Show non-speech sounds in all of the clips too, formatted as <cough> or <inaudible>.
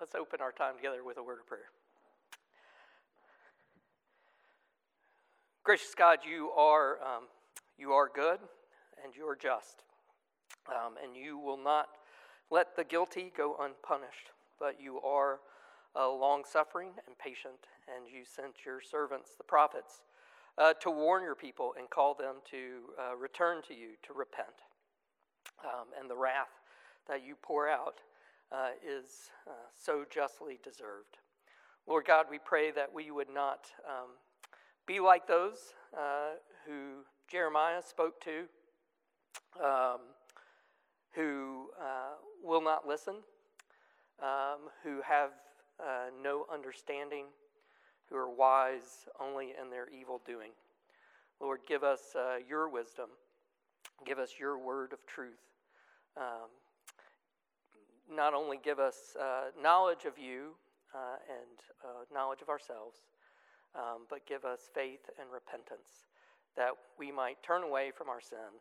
let's open our time together with a word of prayer. Gracious God, you are, um, you are good and you are just. Um, and you will not let the guilty go unpunished, but you are uh, long suffering and patient, and you sent your servants, the prophets, uh, to warn your people and call them to uh, return to you, to repent. Um, and the wrath that you pour out uh, is uh, so justly deserved. Lord God, we pray that we would not um, be like those uh, who Jeremiah spoke to, um, who uh, will not listen, um, who have uh, no understanding, who are wise only in their evil doing. Lord, give us uh, your wisdom, give us your word of truth. Um, not only give us uh, knowledge of you uh, and uh, knowledge of ourselves, um, but give us faith and repentance that we might turn away from our sin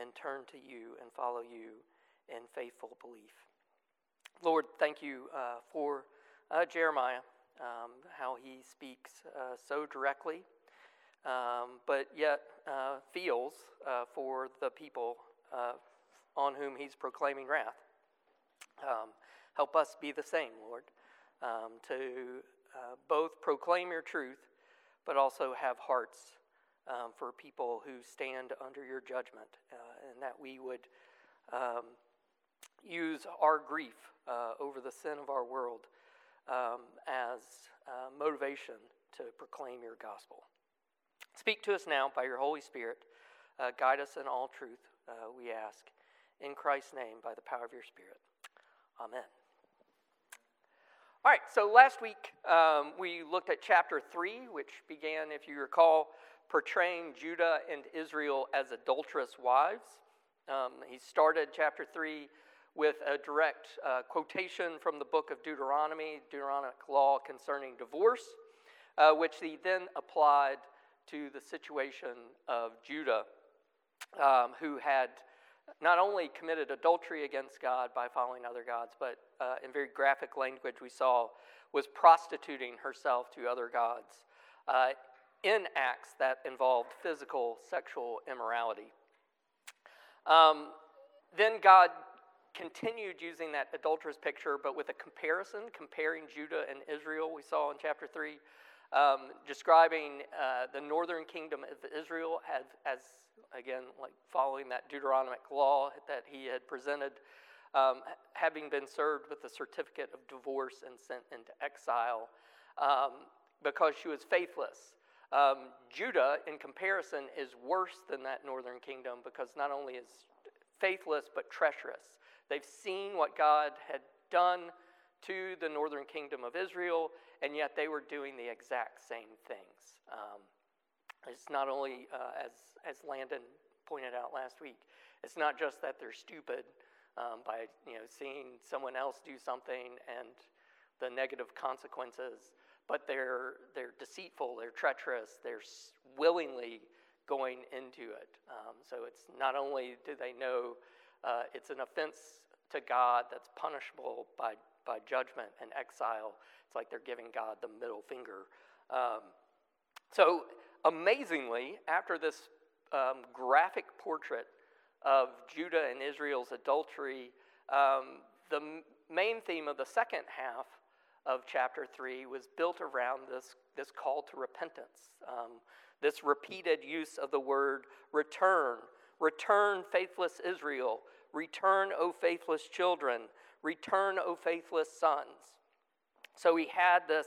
and turn to you and follow you in faithful belief. Lord, thank you uh, for uh, Jeremiah, um, how he speaks so directly, um, but yet feels for the people on whom he's proclaiming wrath. Um, help us be the same, Lord, um, to uh, both proclaim your truth, but also have hearts um, for people who stand under your judgment, uh, and that we would um, use our grief uh, over the sin of our world um, as uh, motivation to proclaim your gospel. Speak to us now by your Holy Spirit. Uh, guide us in all truth, uh, we ask. In Christ's name, by the power of your Spirit. Amen. All right, so last week um, we looked at chapter 3, which began, if you recall, portraying Judah and Israel as adulterous wives. Um, he started chapter 3 with a direct uh, quotation from the book of Deuteronomy, Deuteronomic law concerning divorce, uh, which he then applied to the situation of Judah, um, who had not only committed adultery against God by following other gods, but uh, in very graphic language we saw was prostituting herself to other gods uh, in acts that involved physical sexual immorality. Um, then God continued using that adulterous picture, but with a comparison, comparing Judah and Israel, we saw in chapter 3, um, describing uh, the northern kingdom of Israel as, as again, like following that Deuteronomic law that he had presented, um, having been served with a certificate of divorce and sent into exile um, because she was faithless. Um, Judah, in comparison, is worse than that northern kingdom because not only is faithless but treacherous. They've seen what God had done to the northern kingdom of Israel, and yet they were doing the exact same things. It's not only, uh, as, as Landon pointed out last week, it's not just that they're stupid um, by you know, seeing someone else do something and the negative consequences, but they're, they're deceitful, they're treacherous, they're willingly going into it. Um, so it's not only do they know uh, it's an offense to God that's punishable by, by judgment and exile, it's like they're giving God the middle finger. Um, so amazingly, after this um, graphic portrait of Judah and Israel's adultery, um, the main theme of the second half of chapter 3 was built around this, this call to repentance, um, this repeated use of the word return. Return, faithless Israel. Return, O faithless children. Return, O faithless sons. So we had this,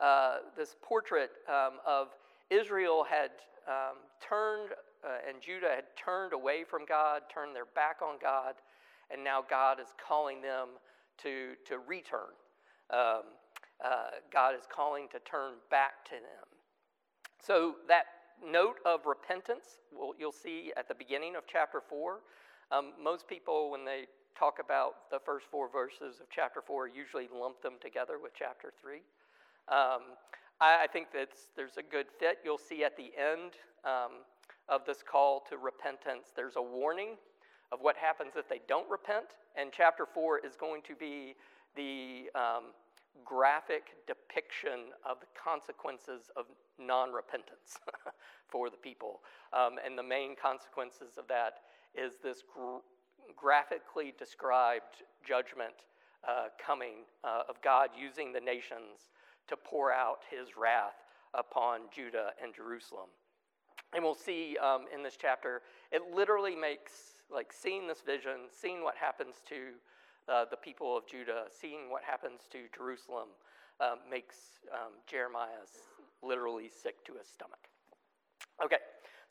uh, this portrait um, of Israel had um, turned, uh, and Judah had turned away from God, turned their back on God, and now God is calling them to, to return. Um, uh, God is calling to turn back to them. So that note of repentance, well, you'll see at the beginning of chapter 4. Um, most people, when they talk about the first four verses of chapter 4, usually lump them together with chapter 3. Um, I, I think that there's a good fit. You'll see at the end um, of this call to repentance, there's a warning of what happens if they don't repent. And chapter 4 is going to be the um, graphic depiction of the consequences of non repentance <laughs> for the people. Um, and the main consequences of that is this gr- graphically described judgment uh, coming uh, of God using the nations to pour out his wrath upon Judah and Jerusalem. And we'll see um, in this chapter, it literally makes, like, seeing this vision, seeing what happens to uh, the people of Judah, seeing what happens to Jerusalem, uh, makes um, Jeremiah literally sick to his stomach. Okay,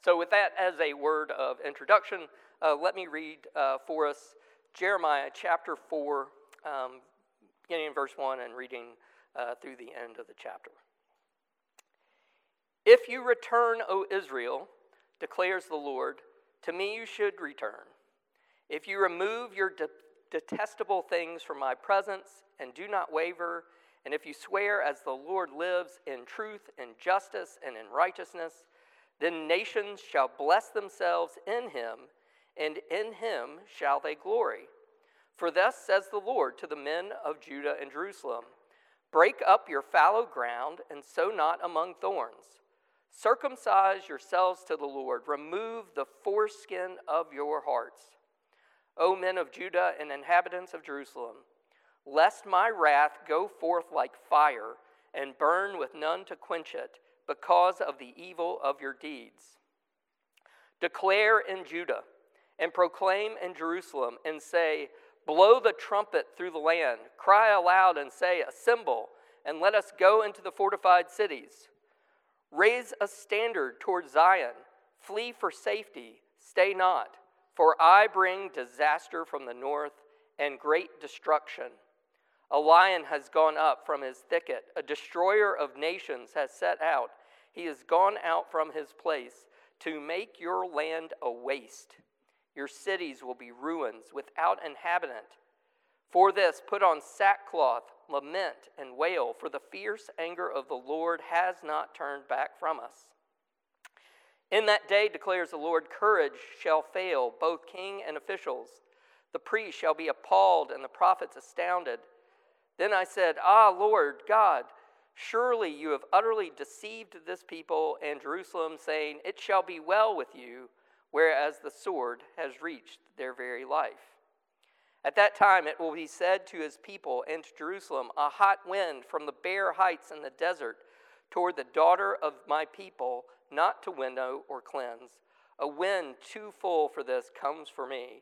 so with that as a word of introduction, uh, let me read uh, for us Jeremiah chapter 4, um, beginning in verse 1 and reading uh, through the end of the chapter. If you return, O Israel, declares the Lord, to me you should return. If you remove your de- detestable things from my presence and do not waver, and if you swear as the Lord lives in truth and justice and in righteousness, then nations shall bless themselves in him, and in him shall they glory. For thus says the Lord to the men of Judah and Jerusalem Break up your fallow ground and sow not among thorns. Circumcise yourselves to the Lord. Remove the foreskin of your hearts. O men of Judah and inhabitants of Jerusalem, lest my wrath go forth like fire and burn with none to quench it because of the evil of your deeds. Declare in Judah and proclaim in Jerusalem and say, Blow the trumpet through the land, cry aloud and say, Assemble, and let us go into the fortified cities. Raise a standard toward Zion. Flee for safety. Stay not. For I bring disaster from the north and great destruction. A lion has gone up from his thicket. A destroyer of nations has set out. He has gone out from his place to make your land a waste. Your cities will be ruins without inhabitant. For this, put on sackcloth, lament, and wail, for the fierce anger of the Lord has not turned back from us. In that day, declares the Lord, courage shall fail, both king and officials. The priests shall be appalled, and the prophets astounded. Then I said, Ah, Lord God, surely you have utterly deceived this people and Jerusalem, saying, It shall be well with you, whereas the sword has reached their very life. At that time it will be said to his people and to Jerusalem, A hot wind from the bare heights in the desert toward the daughter of my people, not to winnow or cleanse. A wind too full for this comes for me.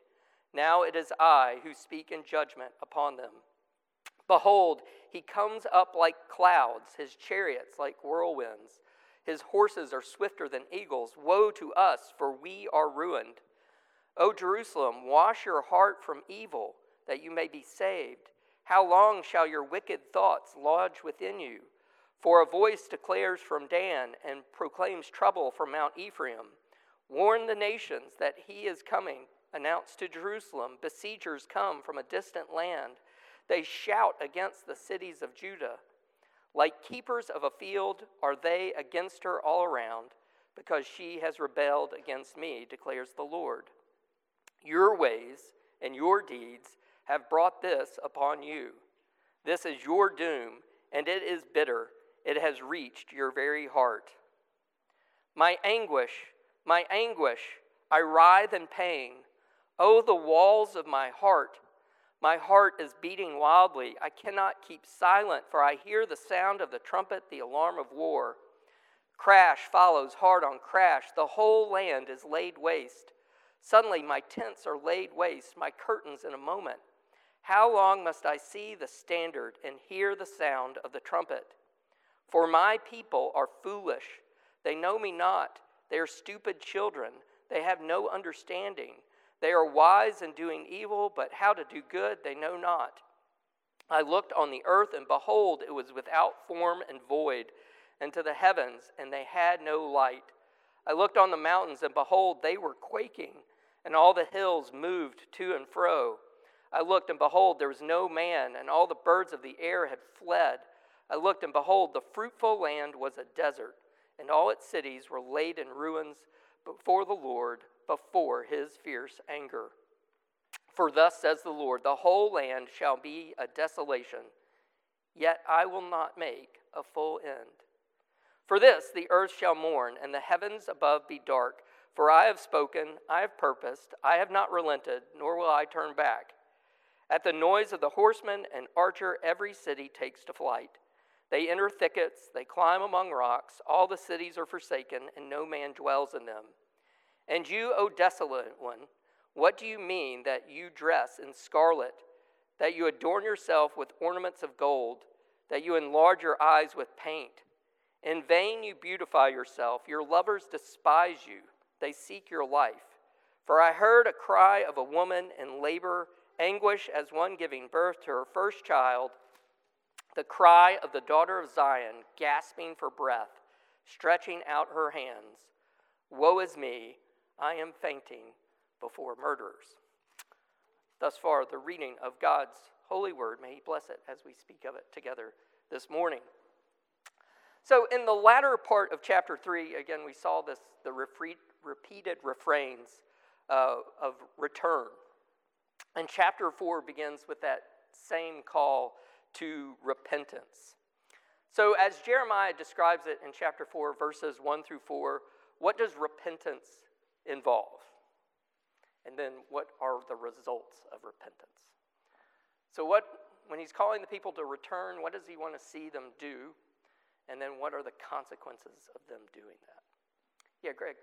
Now it is I who speak in judgment upon them. Behold, he comes up like clouds, his chariots like whirlwinds. His horses are swifter than eagles. Woe to us, for we are ruined. O Jerusalem, wash your heart from evil, that you may be saved. How long shall your wicked thoughts lodge within you? For a voice declares from Dan and proclaims trouble from Mount Ephraim. Warn the nations that he is coming. Announce to Jerusalem, besiegers come from a distant land. They shout against the cities of Judah. Like keepers of a field are they against her all around, because she has rebelled against me, declares the Lord. Your ways and your deeds have brought this upon you. This is your doom, and it is bitter. It has reached your very heart. My anguish, my anguish, I writhe in pain. Oh, the walls of my heart. My heart is beating wildly. I cannot keep silent, for I hear the sound of the trumpet, the alarm of war. Crash follows hard on crash. The whole land is laid waste. Suddenly, my tents are laid waste, my curtains in a moment. How long must I see the standard and hear the sound of the trumpet? For my people are foolish. They know me not. They are stupid children. They have no understanding. They are wise in doing evil, but how to do good they know not. I looked on the earth, and behold, it was without form and void, and to the heavens, and they had no light. I looked on the mountains, and behold, they were quaking and all the hills moved to and fro. I looked, and behold, there was no man, and all the birds of the air had fled. I looked, and behold, the fruitful land was a desert, and all its cities were laid in ruins before the Lord, before his fierce anger. For thus says the Lord, the whole land shall be a desolation, yet I will not make a full end. For this the earth shall mourn, and the heavens above be dark. For I have spoken, I have purposed, I have not relented, nor will I turn back. At the noise of the horseman and archer, every city takes to flight. They enter thickets, they climb among rocks. All the cities are forsaken, and no man dwells in them. And you, O desolate one, what do you mean that you dress in scarlet, that you adorn yourself with ornaments of gold, that you enlarge your eyes with paint? In vain you beautify yourself. Your lovers despise you, they seek your life. For I heard a cry of a woman in labor, anguish as one giving birth to her first child the cry of the daughter of Zion, gasping for breath, stretching out her hands Woe is me, I am fainting before murderers. Thus far, the reading of God's holy word. May He bless it as we speak of it together this morning. So, in the latter part of chapter 3, again, we saw this the repeated refrains uh, of return. And chapter 4 begins with that same call to repentance. So, as Jeremiah describes it in chapter 4, verses 1 through 4, what does repentance involve? And then, what are the results of repentance? So, what, when he's calling the people to return, what does he want to see them do? And then, what are the consequences of them doing that? Yeah, Greg.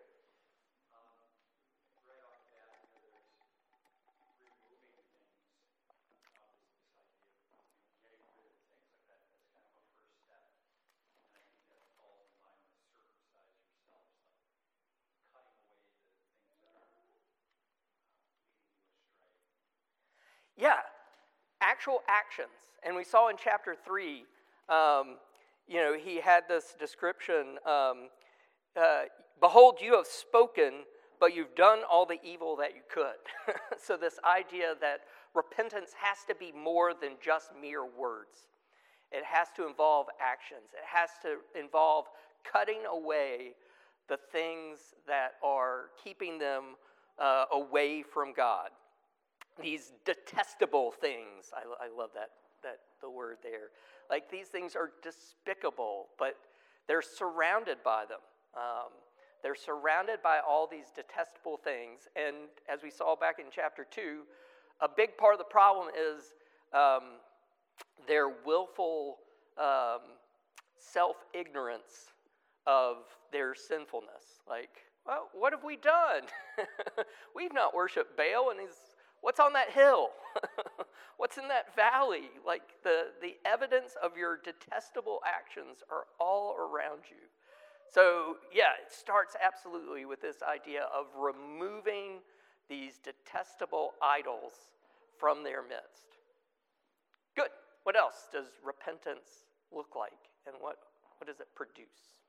Yeah, actual actions. And we saw in chapter 3, um, you know, he had this description um, uh, Behold, you have spoken, but you've done all the evil that you could. <laughs> so, this idea that repentance has to be more than just mere words, it has to involve actions, it has to involve cutting away the things that are keeping them uh, away from God these detestable things. I, I love that, that the word there. Like these things are despicable, but they're surrounded by them. Um, they're surrounded by all these detestable things. And as we saw back in chapter 2, a big part of the problem is um, their willful um, self ignorance of their sinfulness. Like, well, what have we done? <laughs> We've not worshiped Baal and his What's on that hill? <laughs> What's in that valley? Like the, the evidence of your detestable actions are all around you. So, yeah, it starts absolutely with this idea of removing these detestable idols from their midst. Good. What else does repentance look like? And what, what does it produce?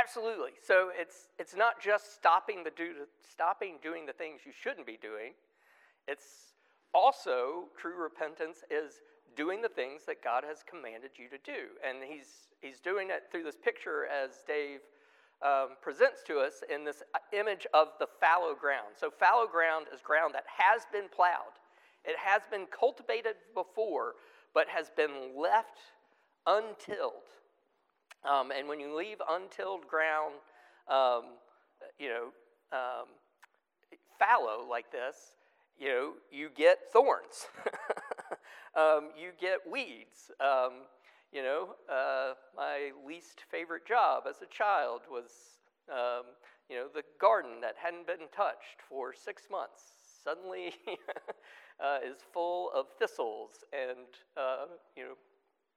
Absolutely. So it's, it's not just stopping, the do, stopping doing the things you shouldn't be doing. It's also, true repentance is doing the things that God has commanded you to do. And he's, he's doing it through this picture as Dave um, presents to us in this image of the fallow ground. So, fallow ground is ground that has been plowed, it has been cultivated before, but has been left untilled. Um, and when you leave untilled ground, um, you know, um, fallow like this, you know, you get thorns. <laughs> Um, you get weeds. Um, you know, uh, my least favorite job as a child was, um, you know, the garden that hadn't been touched for six months suddenly <laughs> uh, is full of thistles and, uh, you know,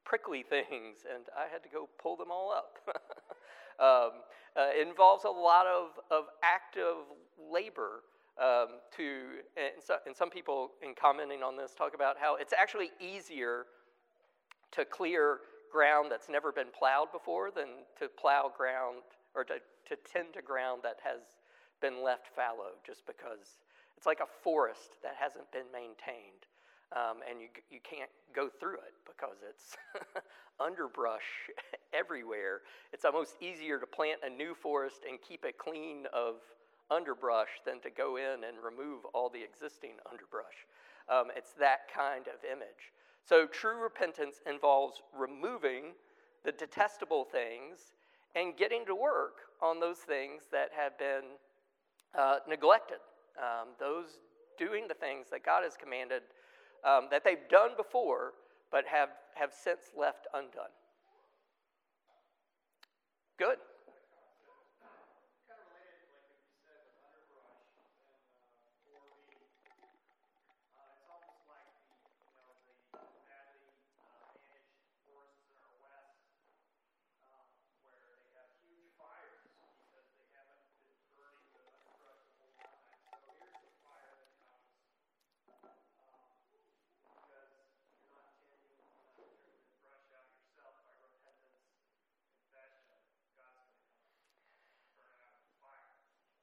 prickly things, <laughs> and I had to go pull them all up. <laughs> um, uh, it involves a lot of, of active labor um, to, and, so, and some people, in commenting on this, talk about how it's actually easier to clear ground that's never been plowed before than to plow ground or to, to tend to ground that has been left fallow just because it's like a forest that hasn't been maintained. Um, and you, you can't go through it because it's <laughs> underbrush <laughs> everywhere. It's almost easier to plant a new forest and keep it clean of underbrush than to go in and remove all the existing underbrush. Um, it's that kind of image. So, true repentance involves removing the detestable things and getting to work on those things that have been uh, neglected. Um, those doing the things that God has commanded um, that they've done before but have, have since left undone. Good.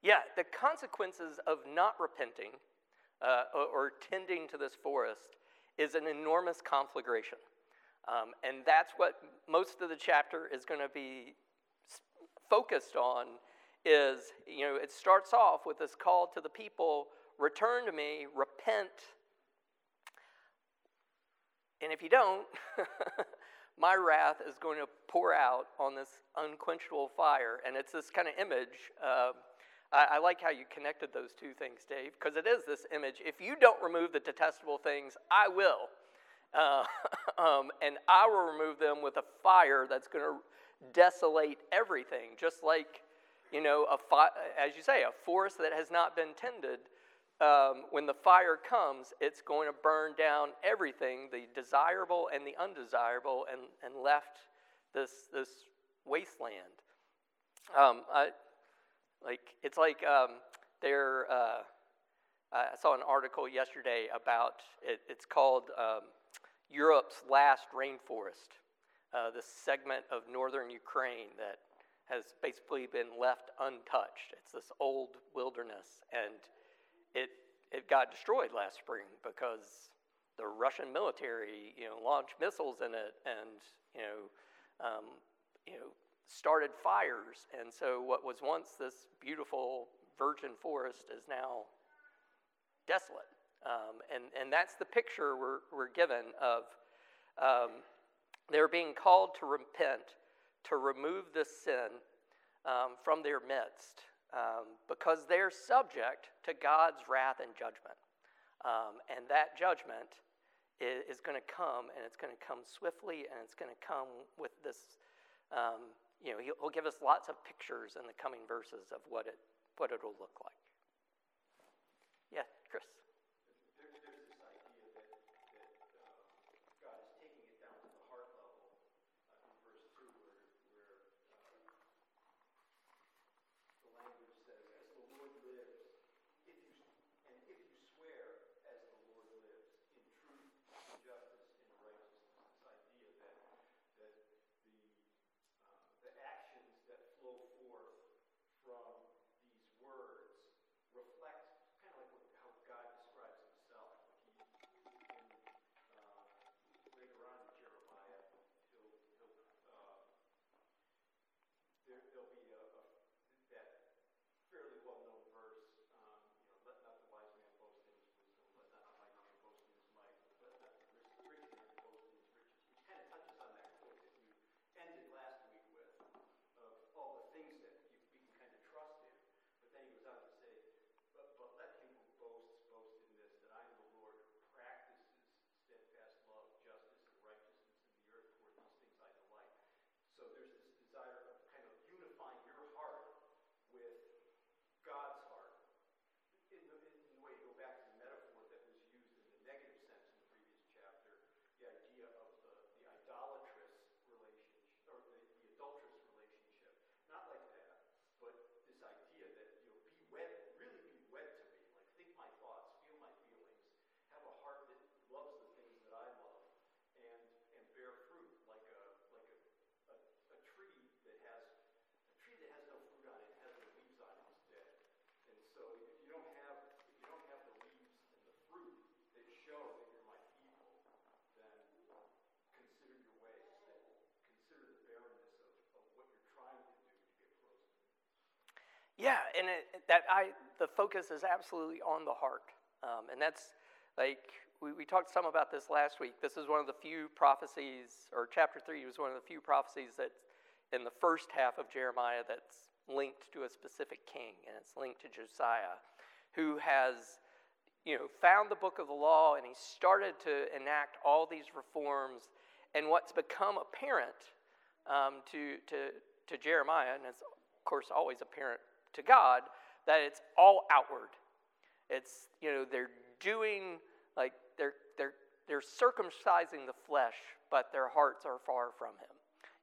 Yeah, the consequences of not repenting uh, or, or, tending to this forest is an enormous conflagration. Um, and that's what most of the chapter is going to be focused on is, you know, it starts off with this call to the people, return to me, repent. And if you don't, <laughs> my wrath is going to pour out on this unquenchable fire. And it's this kind of image. Uh, I, I like how you connected those two things, Dave, because it is this image. If you don't remove the detestable things, I will. <laughs> Uh, um, and I will remove them with a fire that's going to desolate everything, just like, you know, a fi- as you say, a forest that has not been tended. Um, when the fire comes, it's going to burn down everything, the desirable and the undesirable, and, and left this, this wasteland. Um, I, like it's like um, there. Uh, I saw an article yesterday about it, it's called um, Europe's last rainforest. Uh, this segment of northern Ukraine that has basically been left untouched. It's this old wilderness, and it it got destroyed last spring because the Russian military, you know, launched missiles in it, and you know, um, you know, started fires. And so, what was once this beautiful virgin forest is now desolate. Um, and, and that's the picture we're, we're given of um, they're being called to repent, to remove this sin um, from their midst, um, because they're subject to God's wrath and judgment. Um, and that judgment is, is going to come, and it's going to come swiftly, and it's going to come with this um, you know, he'll give us lots of pictures in the coming verses of what it what it'll look like. Yeah, and it, that I the focus is absolutely on the heart, um, and that's like we, we talked some about this last week. This is one of the few prophecies, or chapter three was one of the few prophecies that in the first half of Jeremiah that's linked to a specific king, and it's linked to Josiah, who has you know found the book of the law and he started to enact all these reforms. And what's become apparent um, to, to, to Jeremiah, and it's of course always apparent to God that it's all outward. It's, you know, they're doing, like, they're, they're, they're circumcising the flesh, but their hearts are far from Him.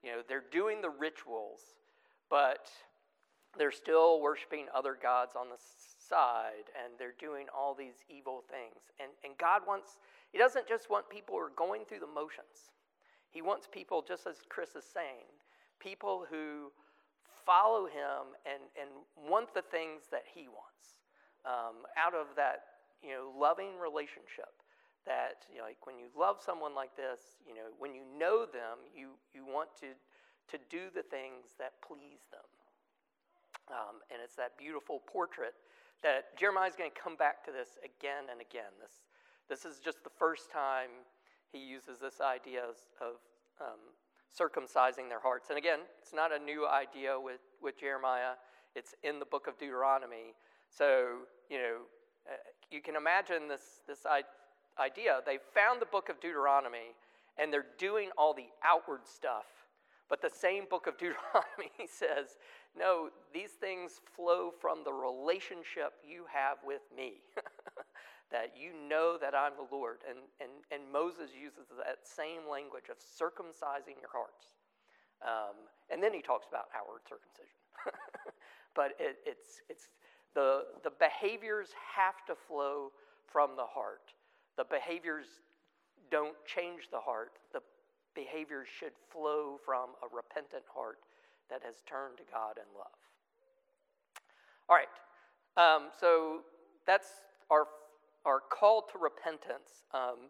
You know, they're doing the rituals, but they're still worshiping other gods on the side, and they're doing all these evil things. And, and God wants, He doesn't just want people who are going through the motions, He wants people, just as Chris is saying, people who follow him and, and want the things that he wants um, out of that you know loving relationship that you know, like when you love someone like this you know when you know them you you want to to do the things that please them. Um, and it's that beautiful portrait that jeremiah is going to come back to this again and again. This this is just the first time he uses this idea of um, circumcising their hearts. And again, it's not a new idea with, with Jeremiah, it's in the book of Deuteronomy. So, you know, uh, you can imagine this, this idea. They found the book of Deuteronomy and they're doing all the outward stuff. But the same book of <laughs> Deuteronomy says, no, these things flow from the relationship you have with me. <laughs> that you know that I'm the Lord. And, and, and Moses uses that same language of circumcising your hearts. Um, and then he talks about outward circumcision. <laughs> but it, it's, it's the, the behaviors have to flow from the heart. The behaviors don't change the heart. The behaviors should flow from a repentant heart that has turned to God in love. All right, um, so that's our are called to repentance. Um,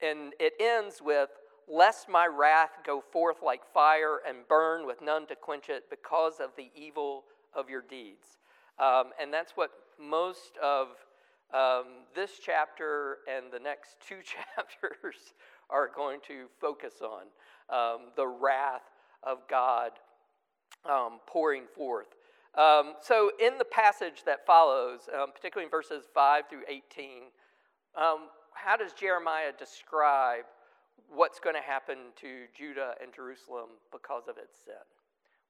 and it ends with, Lest my wrath go forth like fire and burn with none to quench it because of the evil of your deeds. Um, and that's what most of um, this chapter and the next two <laughs> chapters are going to focus on um, the wrath of God um, pouring forth. Um, so, in the passage that follows, um, particularly in verses 5 through 18, um, how does Jeremiah describe what's going to happen to Judah and Jerusalem because of its sin?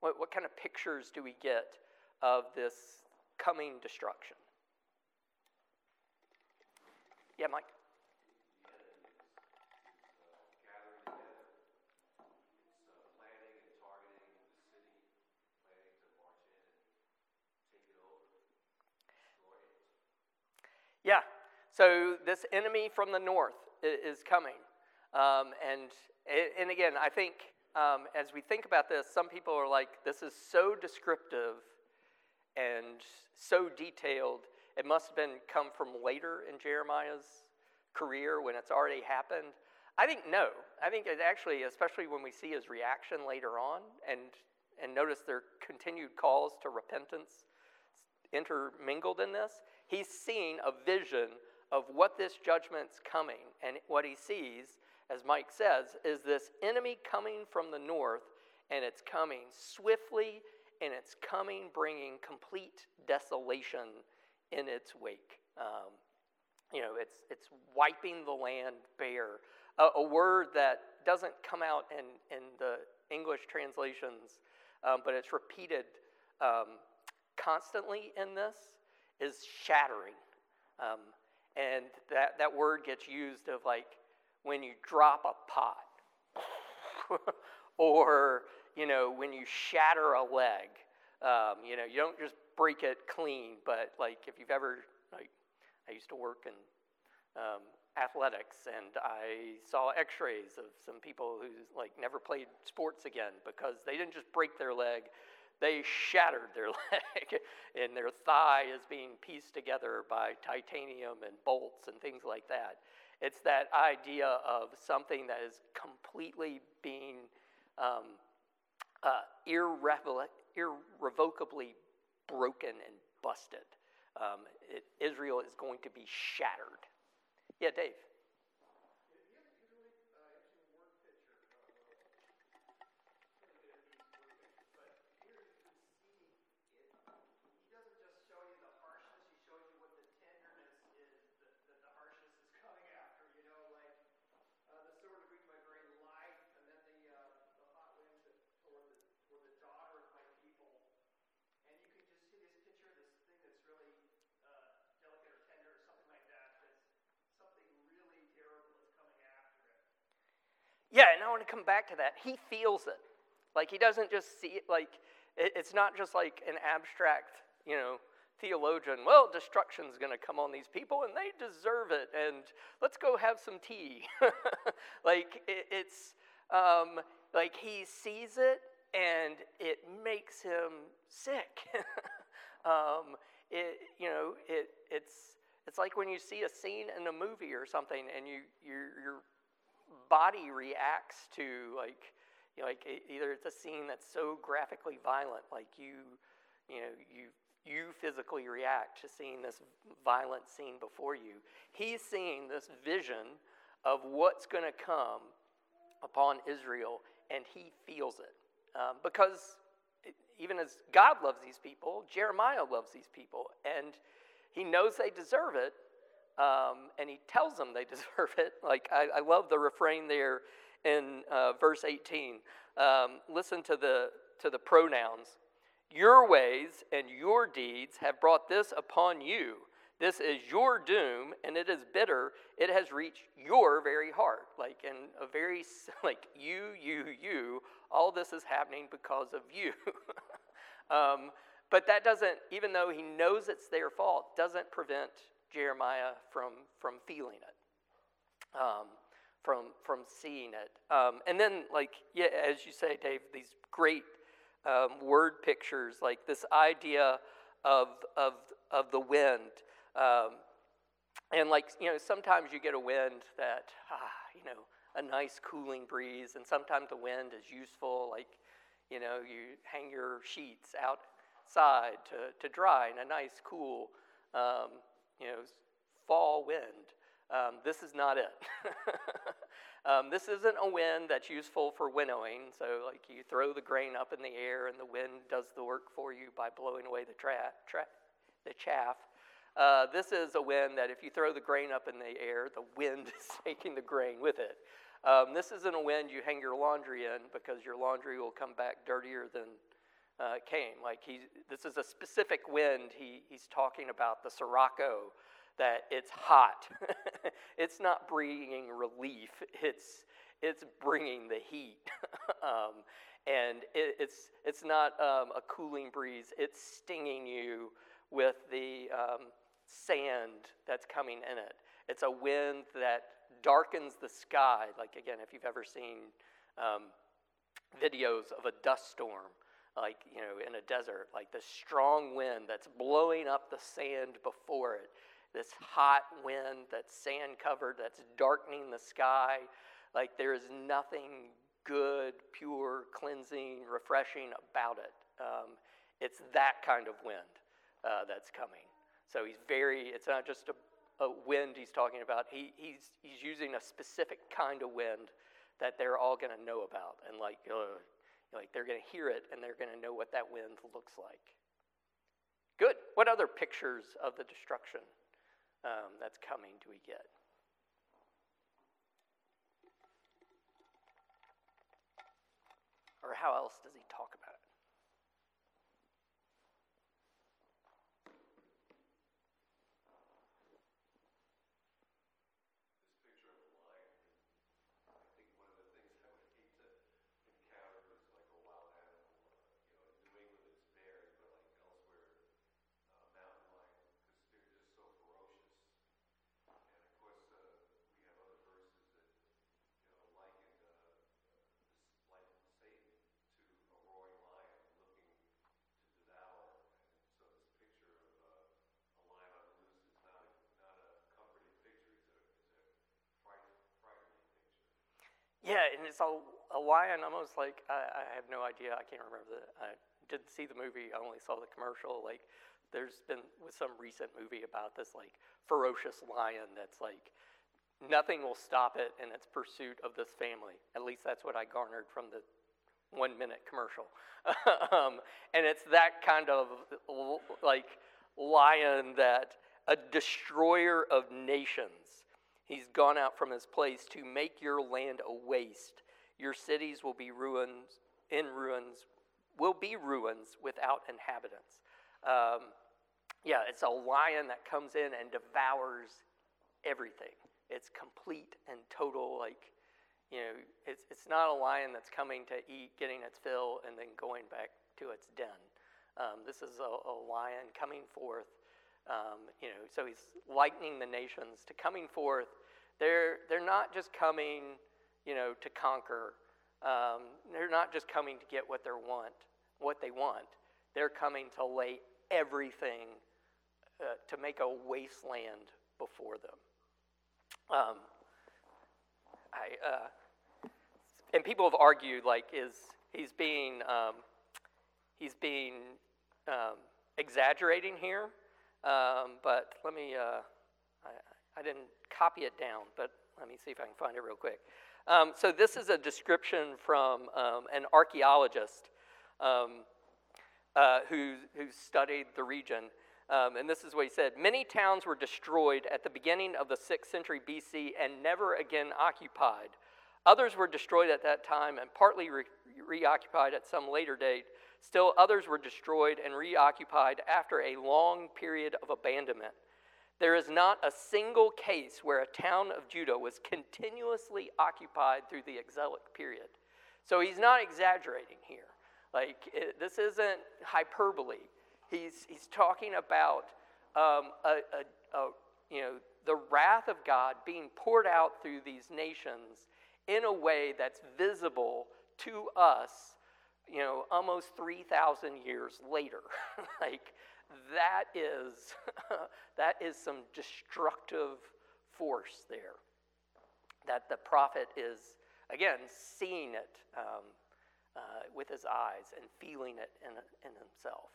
What, what kind of pictures do we get of this coming destruction? Yeah, Mike? Yeah, so this enemy from the north is coming. Um, and, and again, I think um, as we think about this, some people are like, this is so descriptive and so detailed. It must have been come from later in Jeremiah's career when it's already happened. I think no. I think it actually, especially when we see his reaction later on and, and notice their continued calls to repentance intermingled in this, he's seeing a vision of what this judgment's coming. And what he sees, as Mike says, is this enemy coming from the north, and it's coming swiftly, and it's coming bringing complete desolation in its wake. Um, you know, it's, it's wiping the land bare. A, a, word that doesn't come out in, in the English translations, um, but it's repeated um, constantly in this is shattering. Um, and that, that word gets used of like when you drop a pot <laughs> or, you know, when you shatter a leg. Um, you know, you don't just break it clean, but like if you've ever, like, I used to work in um, athletics and I saw x-rays of some people who like never played sports again because they didn't just break their leg they shattered their <laughs> leg, and their thigh is being pieced together by titanium and bolts and things like that. It's that idea of something that is completely being um, uh, irrevocably broken and busted. Um, it, Israel is going to be shattered. Yeah, Dave. Yeah, and I want to come back to that. He feels it. Like he doesn't just see it like it's not just like an abstract, you know, theologian. Well, destruction's going to come on these people and they deserve it and let's go have some tea. <laughs> like it's um, like he sees it and it makes him sick. <laughs> um, it, you know, it, it's, it's like when you see a scene in a movie or something and you, you're, you're body reacts to like you know, like either it's a scene that's so graphically violent like you you know you you physically react to seeing this violent scene before you. He's seeing this vision of what's going to come upon israel and he feels it. Um, because even as god loves these people jeremiah loves these people and he knows they deserve it um, and he tells them they <laughs> deserve it. Like, I, I love the refrain there in uh, verse 18. Um, listen to the, to the pronouns. Your ways and your deeds have brought this upon you. This is your doom, and it is bitter. It has reached your very heart. Like, in a very, <laughs> like, you, you, you, all this is happening because of you. <laughs> um, but that doesn't, even though he knows it's their fault, doesn't prevent Jeremiah from, from feeling it, um, from, from seeing it. Um, and then, like, yeah, as you say, Dave, these great um, word pictures, like this idea of, of, of the wind. Um, and, like, you know, sometimes you get a wind that, ah, you know, a nice cooling breeze, and sometimes the wind is useful, like, you know, you hang your sheets outside to, to dry in a nice, cool um, you know, fall wind. Um, this is not it. <laughs> um, this isn't a wind that's useful for winnowing. So, like you throw the grain up in the air and the wind does the work for you by blowing away the, tra- tra- the chaff. Uh, this is a wind that if you throw the grain up in the air, the wind <laughs> is taking the grain with it. Um, this isn't a wind you hang your laundry in because your laundry will come back dirtier than uh, came. Like he, this is a specific wind he, he's talking about, the Sirocco, that it's hot. <laughs> it's not bringing relief, it's, it's bringing the heat. <laughs> um, and it, it's, it's not um, a cooling breeze, it's stinging you with the um, sand that's coming in it. It's a wind that darkens the sky. Like, again, if you've ever seen um, videos of a dust storm, like, you know, in a desert, like the strong wind that's blowing up the sand before it, this hot wind that's sand covered, that's darkening the sky. Like, there is nothing good, pure, cleansing, refreshing about it. Um, it's that kind of wind uh, that's coming. So he's very, it's not just a, a wind he's talking about, he, he's, he's using a specific kind of wind that they're all going to know about. And like, uh, like they're going to hear it and they're going to know what that wind looks like. Good. What other pictures of the destruction um, that's coming do we get? Or how else does he talk about it? Yeah, and it's a, a lion almost like, I, I have no idea, I can't remember the, I didn't see the movie. I only saw the commercial. Like, there's been with some recent movie about this like ferocious lion that's like nothing will stop it in its pursuit of this family. At least that's what I garnered from the one minute commercial. <laughs> um, and it's that kind of like lion that a destroyer of nations. He's gone out from his place to make your land a waste. Your cities will be ruins, in ruins, will be ruins without inhabitants. Um, yeah, it's a lion that comes in and devours everything. It's complete and total, like, you know, it's, it's not a lion that's coming to eat, getting its fill, and then going back to its den. Um, this is a, a, lion coming forth, um, you know, so he's lightening the nations to coming forth. They're, they're not just coming, you know, to conquer. Um, they're not just coming to get what they want, what they want. They're coming to lay everything uh, to make a wasteland before them. Um, I, uh, and people have argued like is he's being um, he's being um, exaggerating here, um, but let me uh, I, didn't copy it down, but let me see if I can find it real quick. Um, so this is a description from um, an archaeologist uh, who who studied the region. Um, and this is what he said Many towns were destroyed at the beginning of the 6th century BC and never again occupied. Others were destroyed at that time and partly re- reoccupied at some later date. Still, others were destroyed and reoccupied after a long period of abandonment. There is not a single case where a town of Judah was continuously occupied through the exilic period. So he's not exaggerating here. Like, it, this isn't hyperbole he's, he's talking about um, a, a, a, you know, the wrath of God being poured out through these nations in a way that's visible to us, you know, almost 3,000 years later. <laughs> like, that is, <laughs> that is some destructive force there. That the prophet is, again, seeing it um, uh, with his eyes and feeling it in, in himself.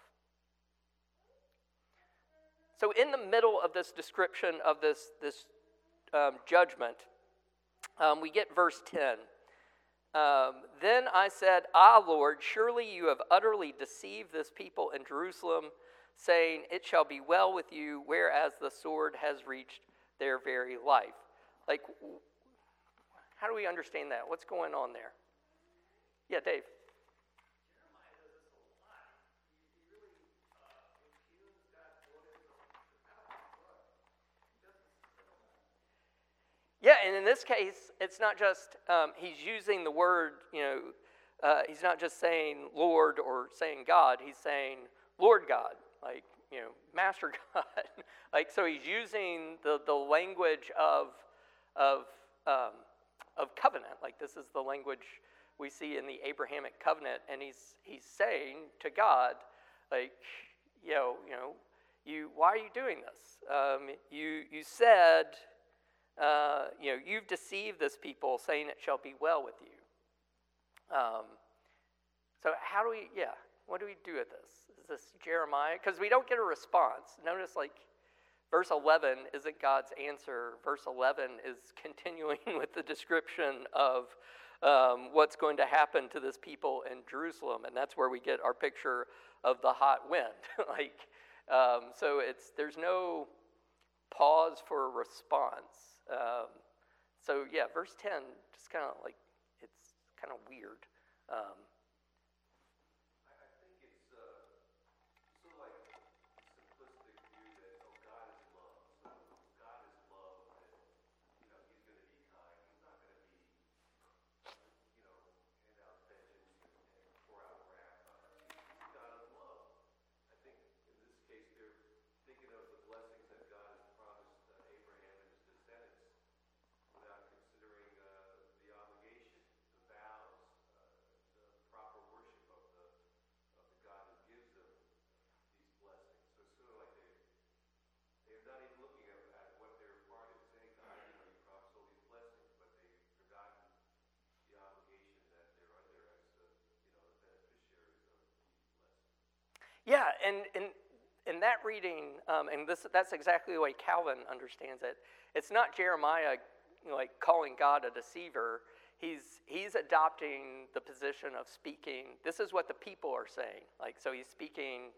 So, in the middle of this description of this, this um, judgment, um, we get verse 10. Um, then I said, Ah, Lord, surely you have utterly deceived this people in Jerusalem, saying, It shall be well with you, whereas the sword has reached their very life. Like, how do we understand that? What's going on there? Yeah, Dave. Yeah, and in this case, it's not just um, he's using the word, you know, uh, he's not just saying Lord or saying God, he's saying Lord God, like, you know, <laughs> Master God. like, so he's using the, the language of, of, um, of covenant. Like, this is the language we see in the Abrahamic covenant, and he's, he's saying to God, like, you know, you know, you, why are you doing this? Um, you, you said, uh, you know, you've deceived this people, saying it shall be well with you. Um, so, how do we, yeah, what do we do with this? Is this Jeremiah? Because we don't get a response. Notice, like, verse 11 isn't God's answer. Verse 11 is continuing <laughs> with the description of um, what's going to happen to this people in Jerusalem. And that's where we get our picture of the hot wind. <laughs> like, um, so it's, there's no pause for a response. Um, so yeah, verse 10 just kind of like it's kind of weird. Yeah, and, and that reading, um, and this, that's exactly the way Calvin understands it. It's not Jeremiah like calling God a deceiver. He's, he's adopting the position of speaking. This is what the people are saying. Like, so he's speaking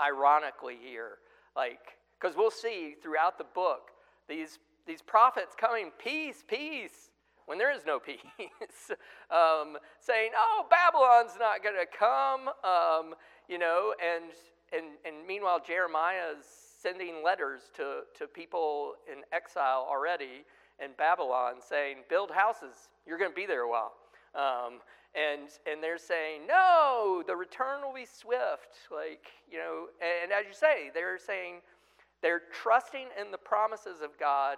ironically here. Like, because we'll see throughout the book these, these prophets coming, peace, peace, when there is no <laughs> peace, um, saying, "Oh, Babylon's not going to come," um, you know, and and and meanwhile Jeremiah is sending letters to to people in exile already in Babylon, saying, "Build houses. You're going to be there a while." Um, and and they're saying, "No, the return will be swift." Like you know, and, and as you say, they're saying they're trusting in the promises of God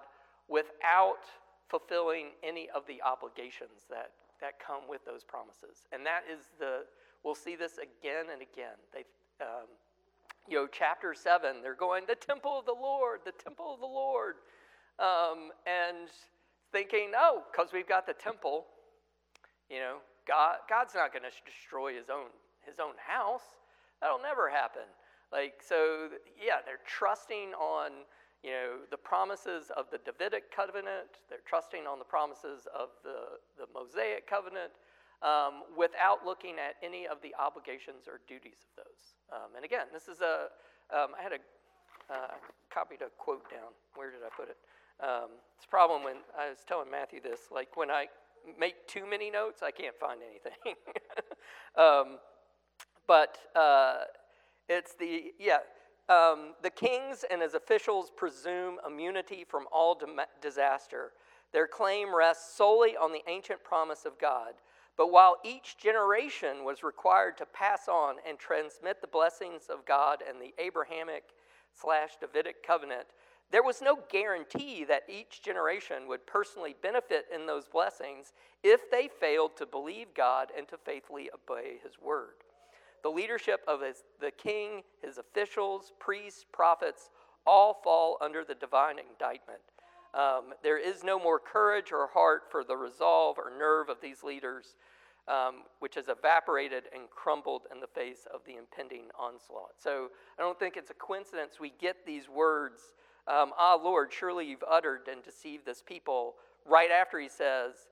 without fulfilling any of the obligations that, that come with those promises. And that is the, we'll see this again and again. They, um, you know, chapter 7, they're going, the temple of the Lord, the temple of the Lord. Um, and thinking, oh, because we've got the temple, you know, God, God's not going to destroy his own, his own house. That'll never happen. Like, so, yeah, they're trusting on you know, the promises of the Davidic covenant, they're trusting on the promises of the, the Mosaic covenant um, without looking at any of the obligations or duties of those. Um, and again, this is a. Um, I had a uh, copied a quote down. Where did I put it? Um, it's a problem when I was telling Matthew this. Like when I make too many notes, I can't find anything. <laughs> um, but uh, it's the yeah um, the kings and his officials presume immunity from all disaster. Their claim rests solely on the ancient promise of God. But while each generation was required to pass on and transmit the blessings of God and the Abrahamic slash Davidic covenant, there was no guarantee that each generation would personally benefit in those blessings if they failed to believe God and to faithfully obey his word. The leadership of his, the king, his officials, priests, prophets, all fall under the divine indictment. Um, there is no more courage or heart for the resolve or nerve of these leaders, um, which has evaporated and crumbled in the face of the impending onslaught. So I don't think it's a coincidence we get these words, um, Ah, Lord, surely you've uttered and deceived this people, right after he says,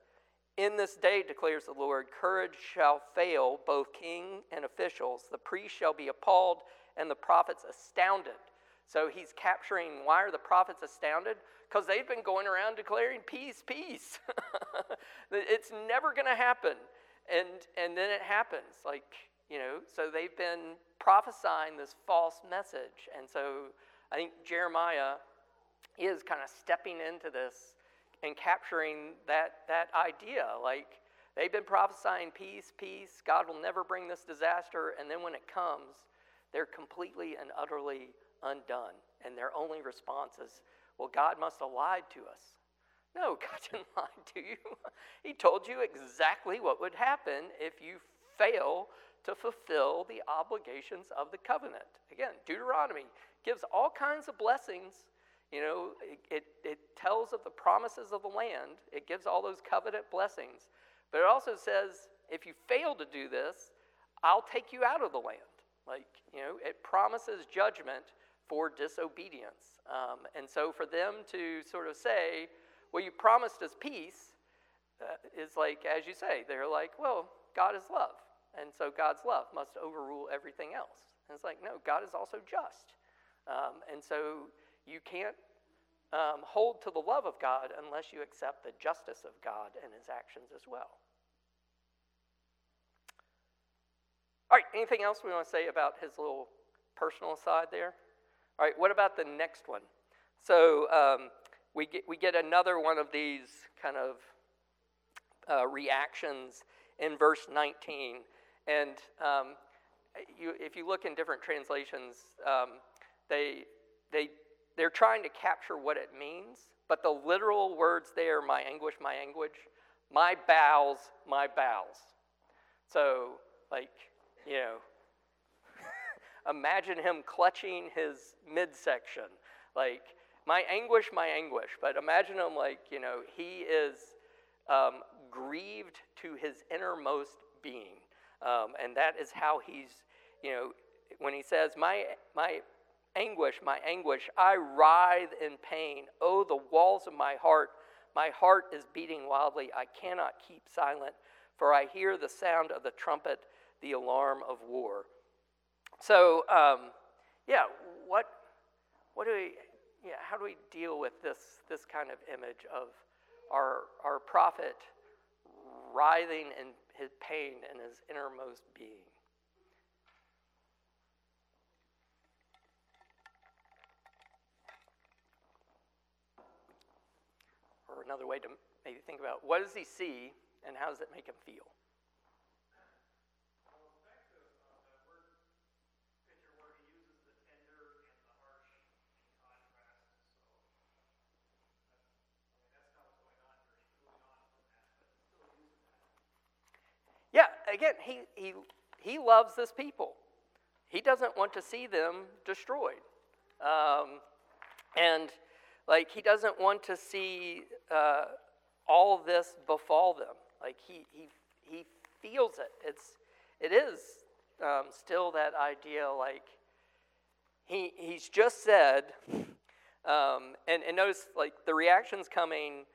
in this day, declares the Lord, courage shall fail both king and officials. The priests shall be appalled and the prophets astounded. So he's capturing why are the prophets astounded? Because they've been going around declaring peace, peace. <laughs> it's never going to happen. And, and then it happens. Like, you know, so they've been prophesying this false message. And so I think Jeremiah is kind of stepping into this and capturing that, that idea. Like, they've been prophesying peace, peace, God will never bring this disaster, and then when it comes, they're completely and utterly undone. And their only response is, well, God must have lied to us. No, <laughs> God didn't lie to you. he told you exactly what would happen if you fail to fulfill the obligations of the covenant. Again, Deuteronomy gives all kinds of blessings you know, it, it, it, tells of the promises of the land, it gives all those covenant blessings. But it also says, if you fail to do this, I'll take you out of the land. Like, you know, it promises judgment for disobedience. Um, and so for them to sort of say, well, you promised us peace, uh, is like, as you say, they're like, well, God is love. And so God's love must overrule everything else. And it's like, no, God is also just. Um, and so you can't um, hold to the love of God unless you accept the justice of God and his actions as well. All right, anything else we want to say about his little personal side there? All right, what about the next one? So um, we, get, we get another one of these kind of uh, reactions in verse 19. And um, you, if you look in different translations, um, they, they they're trying to capture what it means, but the literal words there, my anguish, my anguish, my bowels, my bowels. So, like, you know, <laughs> imagine him clutching his midsection. Like, my anguish, my anguish. But imagine him like, you know, he is um, grieved to his innermost being. Um, and that is how he's, you know, when he says, My, my anguish, my anguish, I writhe in pain. Oh, the walls of my heart, my heart is beating wildly. I cannot keep silent, for I hear the sound of the trumpet, the alarm of war. So, um, yeah, what, what do we, yeah, how do we deal with this, this kind of image of our, our prophet writhing in his pain in his innermost being? Or another way to maybe think about what does he see and how does it make him feel? Yeah, again, he, he, he loves this people. He doesn't want to see them destroyed. Um, and, like, he doesn't want to see uh, all this befall them. Like, he, he, he feels it. It's, it is um, still that idea, like, he, he's just said, um, and, and notice, like, the reaction's coming.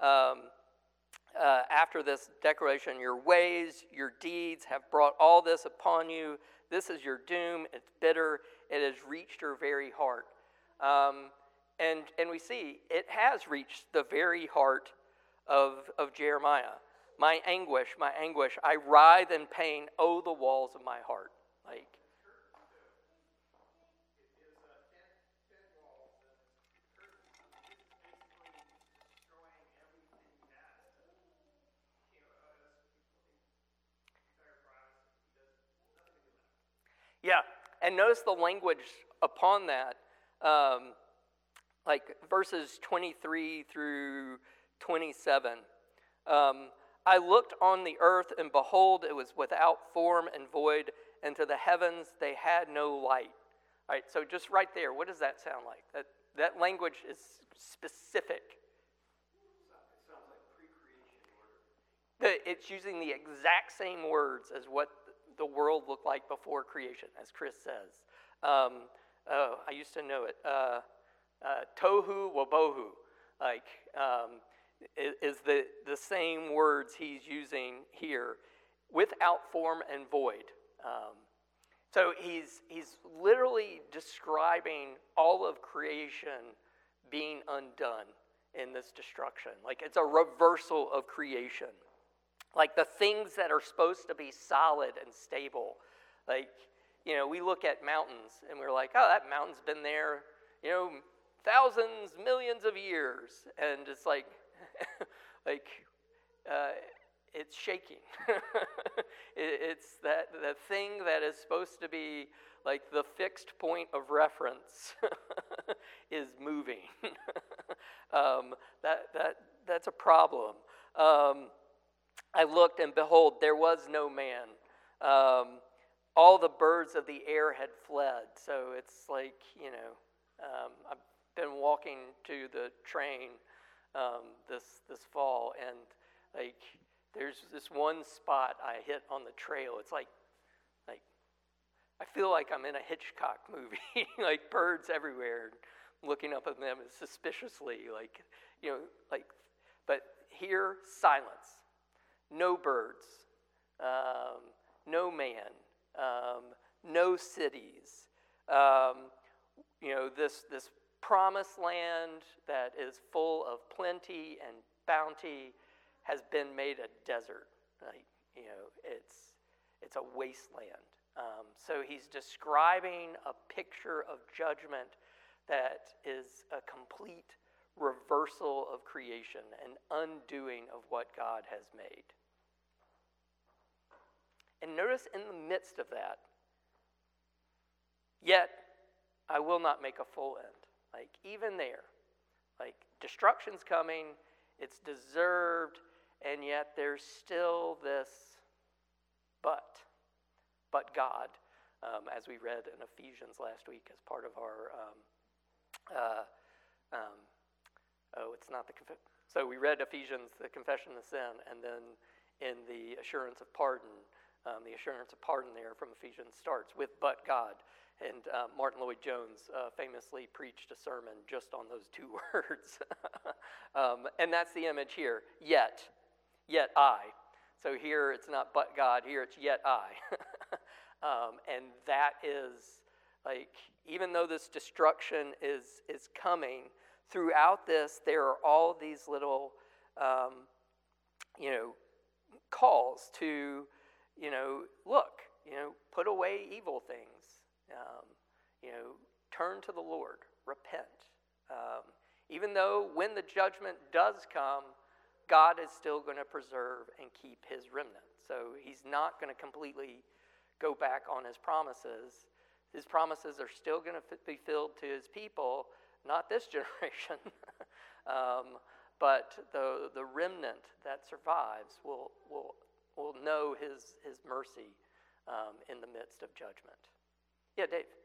Um, uh, after this declaration, your ways, your deeds have brought all this upon you. This is your doom. It's bitter. It has reached your very heart. Um, and, and we see it has reached the very heart of, of Jeremiah. My anguish, my anguish, I writhe in pain. Oh, the walls of my heart. Like, Yeah, and notice the language upon that, um, like verses 23 through 27. Um, I looked on the earth, and behold, it was without form and void, and to the heavens they had no light. All right, so just right there, what does that sound like? That, that language is specific. It sounds like it's using the exact same words as what the world looked like before creation, as Chris says. Um, oh, I used to know it. Uh, uh, tohu wabohu, like, um, is the, the same words he's using here without form and void. Um, so he's, he's literally describing all of creation being undone in this destruction. Like it's a reversal of creation. Like the things that are supposed to be solid and stable. Like, you know, we look at mountains and we're like, oh, that mountain's been there, you know, thousands, millions of years. And it's like, <laughs> like, uh, it's shaking. <laughs> it's that the thing that is supposed to be like the fixed point of reference <laughs> is moving. um, that, that, that's a problem. Um, I looked, and behold, there was no man. Um, all the birds of the air had fled. So it's like, you know, um, I've been walking to the train um, this, this fall, and like, there's this one spot I hit on the trail. It's like, like, I feel like I'm in a Hitchcock movie, <laughs> like birds everywhere, looking up at them suspiciously, like, you know, like, but here, silence no birds, um, no man, um, no cities. Um, you know, this, this promised land that is full of plenty and bounty has been made a desert. Like, you know, it's, it's a wasteland. Um, so he's describing a picture of judgment that is a complete reversal of creation, an undoing of what God has made. And notice in the midst of that, yet I will not make a full end. Like, even there, like, destruction's coming, it's deserved, and yet there's still this but, but God, um, as we read in Ephesians last week as part of our, um, uh, um, oh, it's not the, conf- so we read Ephesians, the confession of sin, and then in the assurance of pardon, Um, the assurance of pardon there from Ephesians starts with but God. And uh, Martyn Lloyd-Jones uh, famously preached a sermon just on those two <laughs> words. um, and that's the image here. Yet, yet I. So here it's not but God, here it's yet I. <laughs> um, and that is like, even though this destruction is, is coming, throughout this, there are all these little, um, you know, calls to, you know, look, you know, put away evil things, um, you know, turn to the Lord, repent. Um, even though when the judgment does come, God is still going to preserve and keep his remnant. So he's not going to completely go back on his promises. His promises are still going to be filled to his people, not this <laughs> generation, um, but the, the remnant that survives will, will, will know his, his mercy um, in the midst of judgment. Yeah, Dave.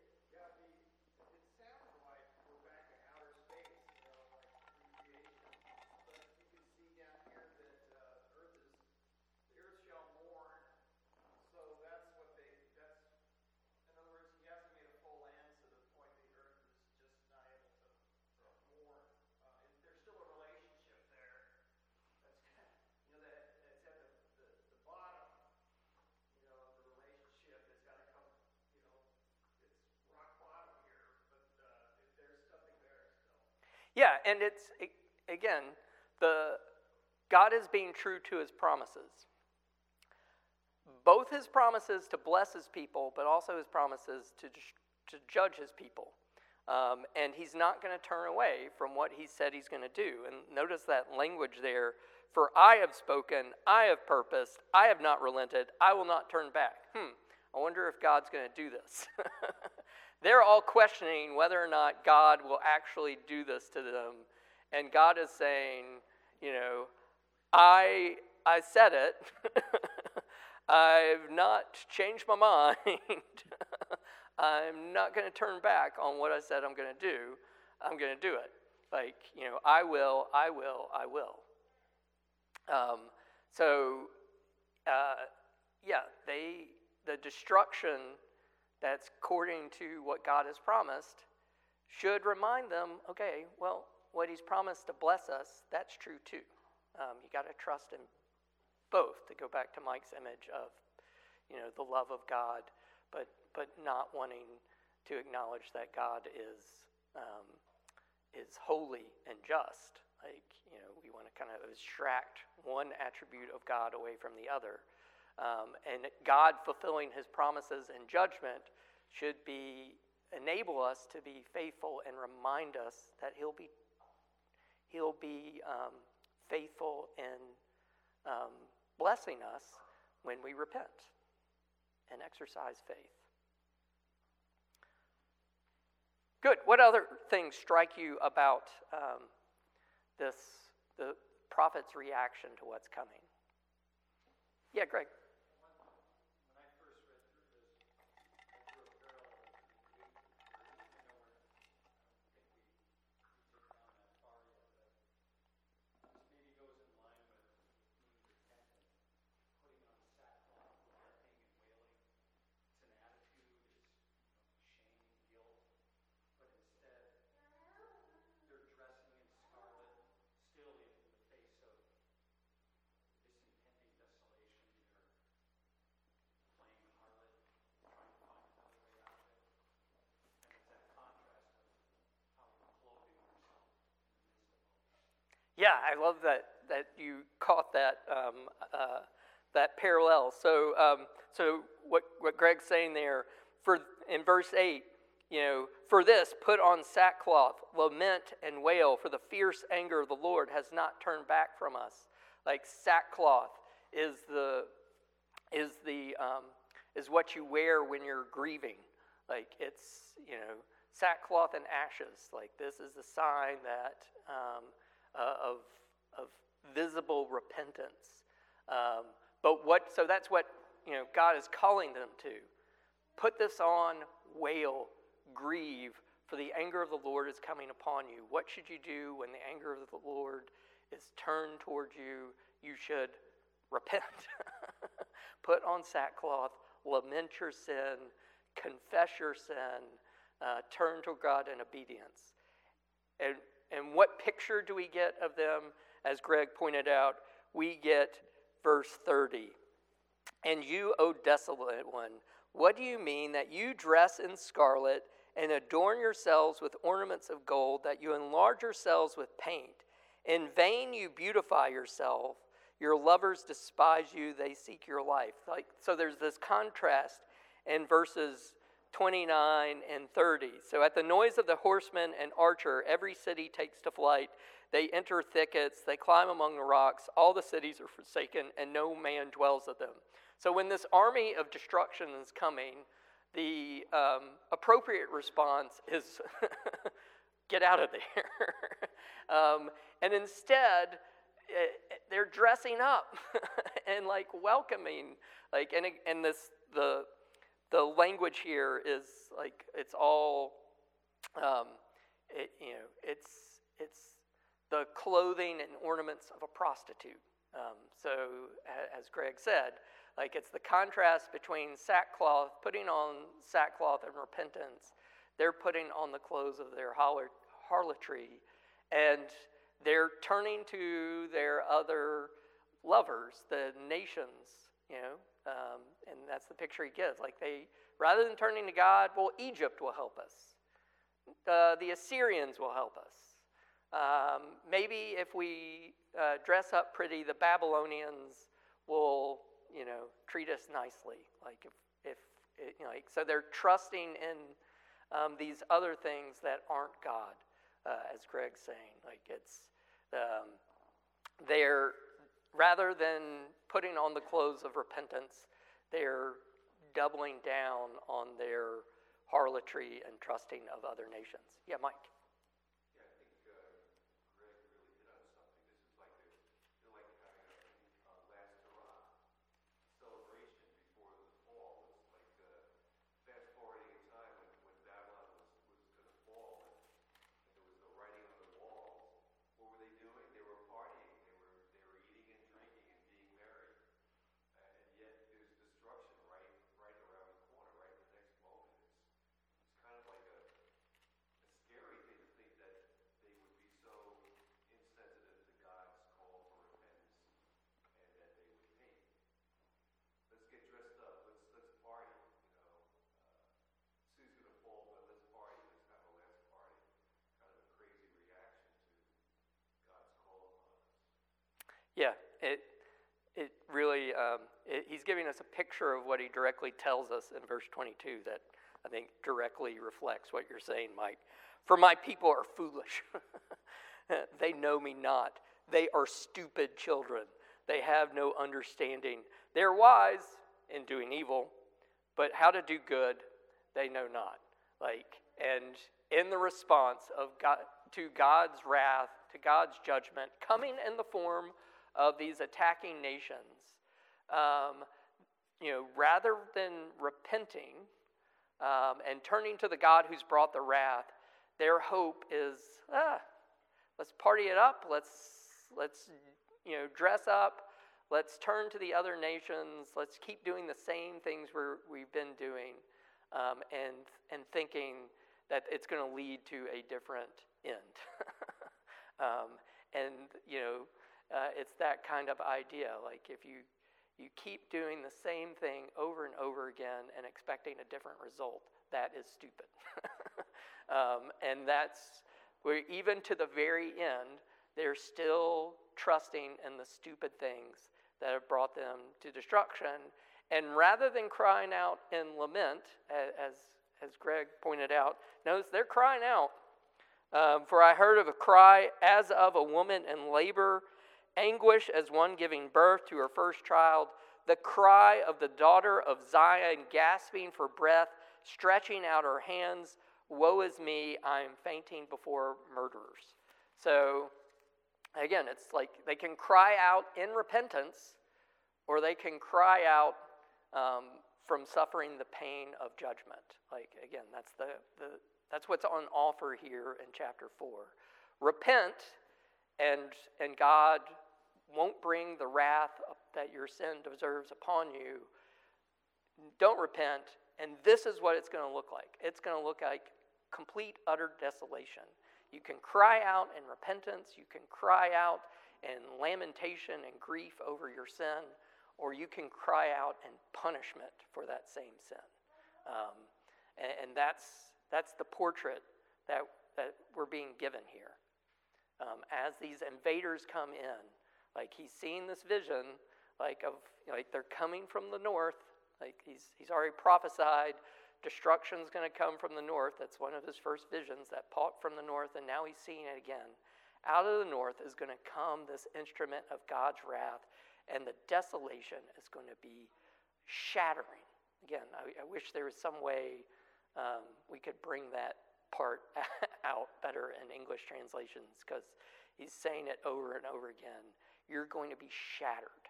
Yeah, and it's, again, the, God is being true to his promises. Both his promises to bless his people, but also his promises to, to judge his people. Um, and he's not going to turn away from what he said he's going to do. And notice that language there for I have spoken, I have purposed, I have not relented, I will not turn back. Hmm, I wonder if God's going to do this. <laughs> They're all questioning whether or not God will actually do this to them. And God is saying, you know, I, I said it. <laughs> I've not changed my <laughs> mind. I'm not going to turn back on what I said I'm going to do. I'm going to do it. Like, you know, I will, I will, I will. Um, so, uh, yeah, they, the destruction that's according to what God has promised should remind them okay, well, what He's promised to bless us, that's true too. Um, you got to trust in both, to go back to Mike's image of you know, the love of God, but, but not wanting to acknowledge that God is, um, is holy and just. Like, you know, we want to kind of abstract one attribute of God away from the other. Um, and God fulfilling his promises and judgment should be enable us to be faithful and remind us that he'll be he'll be um, faithful in um, blessing us when we repent and exercise faith. Good. What other things strike you about um, this the prophet's reaction to what's coming? Yeah, Greg. Yeah, I love that that you caught that um, uh, that parallel. So, um, so what what Greg's saying there for in verse eight, you know, for this put on sackcloth, lament and wail, for the fierce anger of the Lord has not turned back from us. Like sackcloth is the is the um, is what you wear when you're grieving. Like it's you know sackcloth and ashes. Like this is the sign that. Uh, of, of visible repentance. Um, but what, so that's what, you know, God is calling them to. Put this on, wail, grieve, for the anger of the Lord is coming upon you. What should you do when the anger of the Lord is turned towards you? You should repent. <laughs> put on sackcloth, lament your sin, confess your sin, uh, turn to God in obedience. And, and what picture do we get of them? As Greg pointed out, we get verse 30. And you, O desolate one, what do you mean that you dress in scarlet and adorn yourselves with ornaments of gold, that you enlarge yourselves with paint? In vain you beautify yourself. Your lovers despise you, they seek your life. Like, so there's this contrast in verses 29 and 30. So at the noise of the horseman and archer, every city takes to flight. They enter thickets, they climb among the rocks. All the cities are forsaken, and no man dwells of them. So when this army of destruction is coming, the um, appropriate response is <laughs> get out of there. <laughs> um, and instead, it, eh, they're dressing up <laughs> and like welcoming, like, and, and this, the, the language here is like, it's all, um, it, you know, it's, it's the clothing and ornaments of a prostitute. Um, so, as Greg said, like it's the contrast between sackcloth, putting on sackcloth and repentance. They're putting on the clothes of their harlotry, and they're turning to their other lovers, the nations, you know, um, and that's the picture he gives. Like they, rather than turning to God, well, Egypt will help us. Uh, the Assyrians will help us. Um, maybe if we uh, dress up pretty, the Babylonians will you know, treat us nicely. Like if, if it, you know, like, so they're trusting in um, these other things that aren't God, uh, as Greg's saying. Like it's, um, they're, rather than putting on the clothes of repentance, they're doubling down on their harlotry and trusting of other nations. Yeah, Mike. It, it really, um, it, he's giving us a picture of what he directly tells us in verse 22 that I think directly reflects what you're saying, Mike. For my people are foolish. <laughs> they know me not. They are stupid children. They have no understanding. They're wise in doing evil, but how to do good, they know not. Like, and in the response of God, to God's wrath, to God's judgment, coming in the form of these attacking nations, um, you know, rather than repenting um, and turning to the God who's brought the wrath, their hope is, ah, let's party it up. Let's let's you know dress up. Let's turn to the other nations. Let's keep doing the same things we're, we've been doing, um, and and thinking that it's going to lead to a different end. <laughs> um, and you know, uh, it's that kind of idea. Like if you you keep doing the same thing over and over again and expecting a different result, that is stupid. <laughs> um, and that's where even to the very end, they're still trusting in the stupid things that have brought them to destruction. And rather than crying out in lament, as, as Greg pointed out, notice they're crying out. Um, For I heard of a cry as of a woman in labor anguish as one giving birth to her first child, the cry of the daughter of Zion gasping for breath, stretching out her hands, Woe is me, I am fainting before murderers. So, again, it's like they can cry out in repentance, or they can cry out um, from suffering the pain of judgment. Like, again, that's, the, the, that's what's on offer here in chapter 4. Repent, and, and God won't bring the wrath that your sin deserves upon you, don't repent, and this is what it's going to look like it's going to look like complete, utter desolation. You can cry out in repentance, you can cry out in lamentation and grief over your sin, or you can cry out in punishment for that same sin. Um, and, and, that's, that's the portrait that, that we're being given here. Um, as these invaders come in, like he's seen this vision, like of like they're coming from the north, like he's he's already prophesied destruction's going to come from the north. That's one of his first visions that part from the north, and now he's seeing it again. Out of the north is going to come this instrument of God's wrath, and the desolation is going to be shattering. Again, I, I wish there was some way um, we could bring that part <laughs> out better in English translations because he's saying it over and over again. You're going to be shattered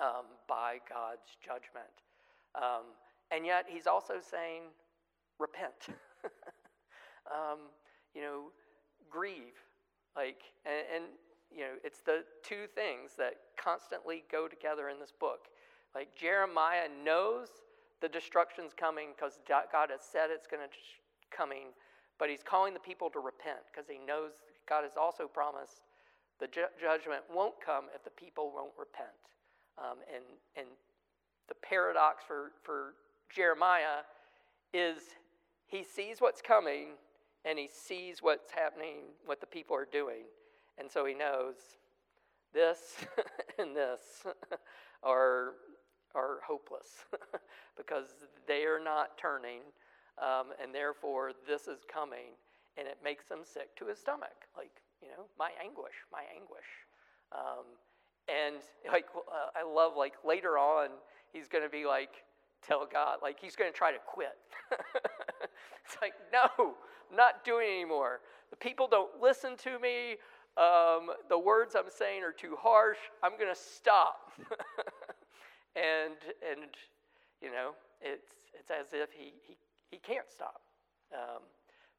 um, by God's judgment. Um, and yet, he's also saying, repent. <laughs> um, you know, grieve. Like, and, and, you know, it's the two things that constantly go together in this book. Like, Jeremiah knows the destruction's coming because God has said it's going to coming, but he's calling the people to repent because he knows God has also promised the ju- judgment won't come if the people won't repent. Um, and, and the paradox for, for Jeremiah is he sees what's coming and he sees what's happening, what the people are doing. And so he knows this <laughs> and this <laughs> are, are hopeless <laughs> because they are not turning, um, and therefore this is coming, and it makes him sick to his stomach. Like, you know, my anguish, my anguish. Um, and like, uh, I love like later on, he's going to be like, tell God, like he's going to try to quit. <laughs> it's like, no, I'm not doing anymore. The people don't listen to me. Um, the words I'm saying are too harsh. I'm going to stop. <laughs> and, and, you know, it's, it's as if he, he, he can't stop um,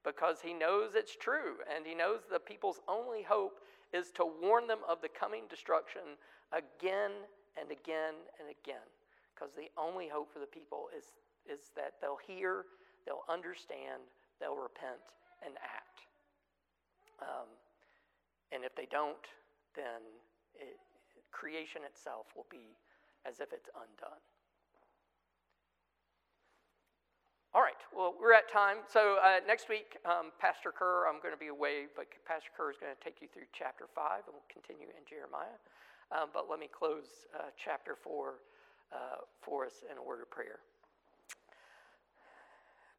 because he knows it's true. And he knows the people's only hope is to warn them of the coming destruction again and again and again because the only hope for the people is, is that they'll hear, they'll understand, they'll repent and act. Um, and if they don't, then it, creation itself will be as if it's undone. All right, well, we're at time. So uh, next week, um, Pastor Kerr, I'm going to be away, but Pastor Kerr is going to take you through chapter 5, and we'll continue in Jeremiah. Um, but let me close uh, chapter 4 uh, for us in a word of prayer.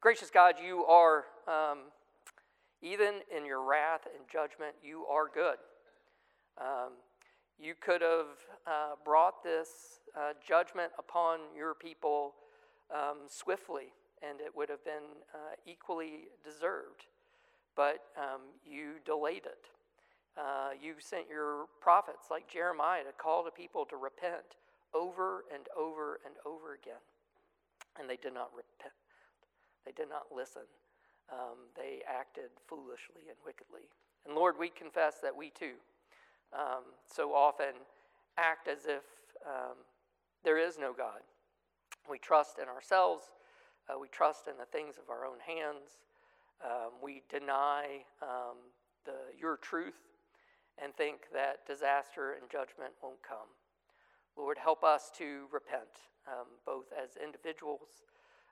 Gracious God, you are, um, even in your wrath and judgment, you are good. Um, you could have uh, brought this uh, judgment upon your people um, swiftly, and it would have been uh, equally deserved. But um, you delayed it. Uh, you sent your prophets like Jeremiah to call the people to repent over and over and over again. And they did not repent, they did not listen. Um, they acted foolishly and wickedly. And Lord, we confess that we too um, so often act as if um, there is no God. We trust in ourselves, uh, we trust in the things of our own hands, um, we deny um, the, your truth and think that disaster and judgment won't come. Lord, help us to repent, um, both as individuals,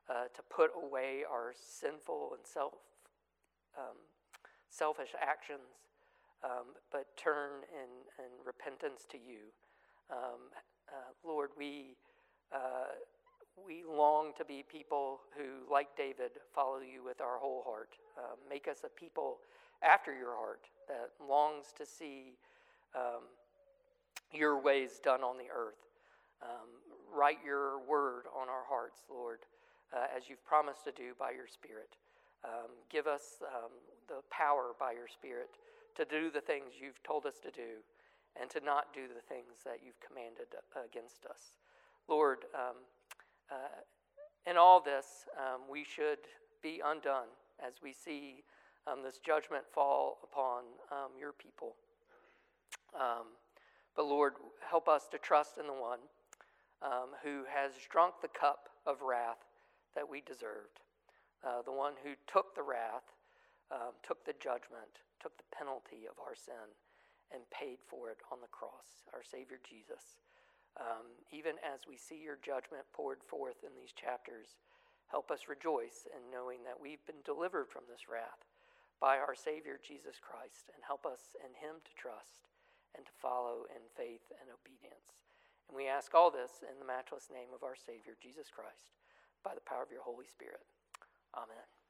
uh, to put away our sinful and self, um, selfish actions, um, but turn in, in repentance to you. Um, uh, Lord, we, uh, we long to be people who, like David, follow you with our whole heart. Um, make us a people after your heart that longs to see um, your ways done on the earth. Um, write your word on our hearts, Lord, uh, as you've promised to do by your Spirit. Um, give us um, the power by your Spirit to do the things you've told us to do and to not do the things that you've commanded against us. Lord, um, uh, in all this, um, we should be undone as we see um, this judgment fall upon your people. Um, but Lord, help us to trust in the one um, who has drunk the cup of wrath that we deserved, uh, the one who took the wrath, um, took the judgment, took the penalty of our sin, and paid for it on the cross, our Savior Jesus. Um, even as we see your judgment poured forth in these chapters, help us rejoice in knowing that we've been delivered from this wrath by our Savior Jesus Christ, and help us in Him to trust and to follow in faith and obedience. And we ask all this in the matchless name of our Savior, Jesus Christ, by the power of your Holy Spirit. Amen.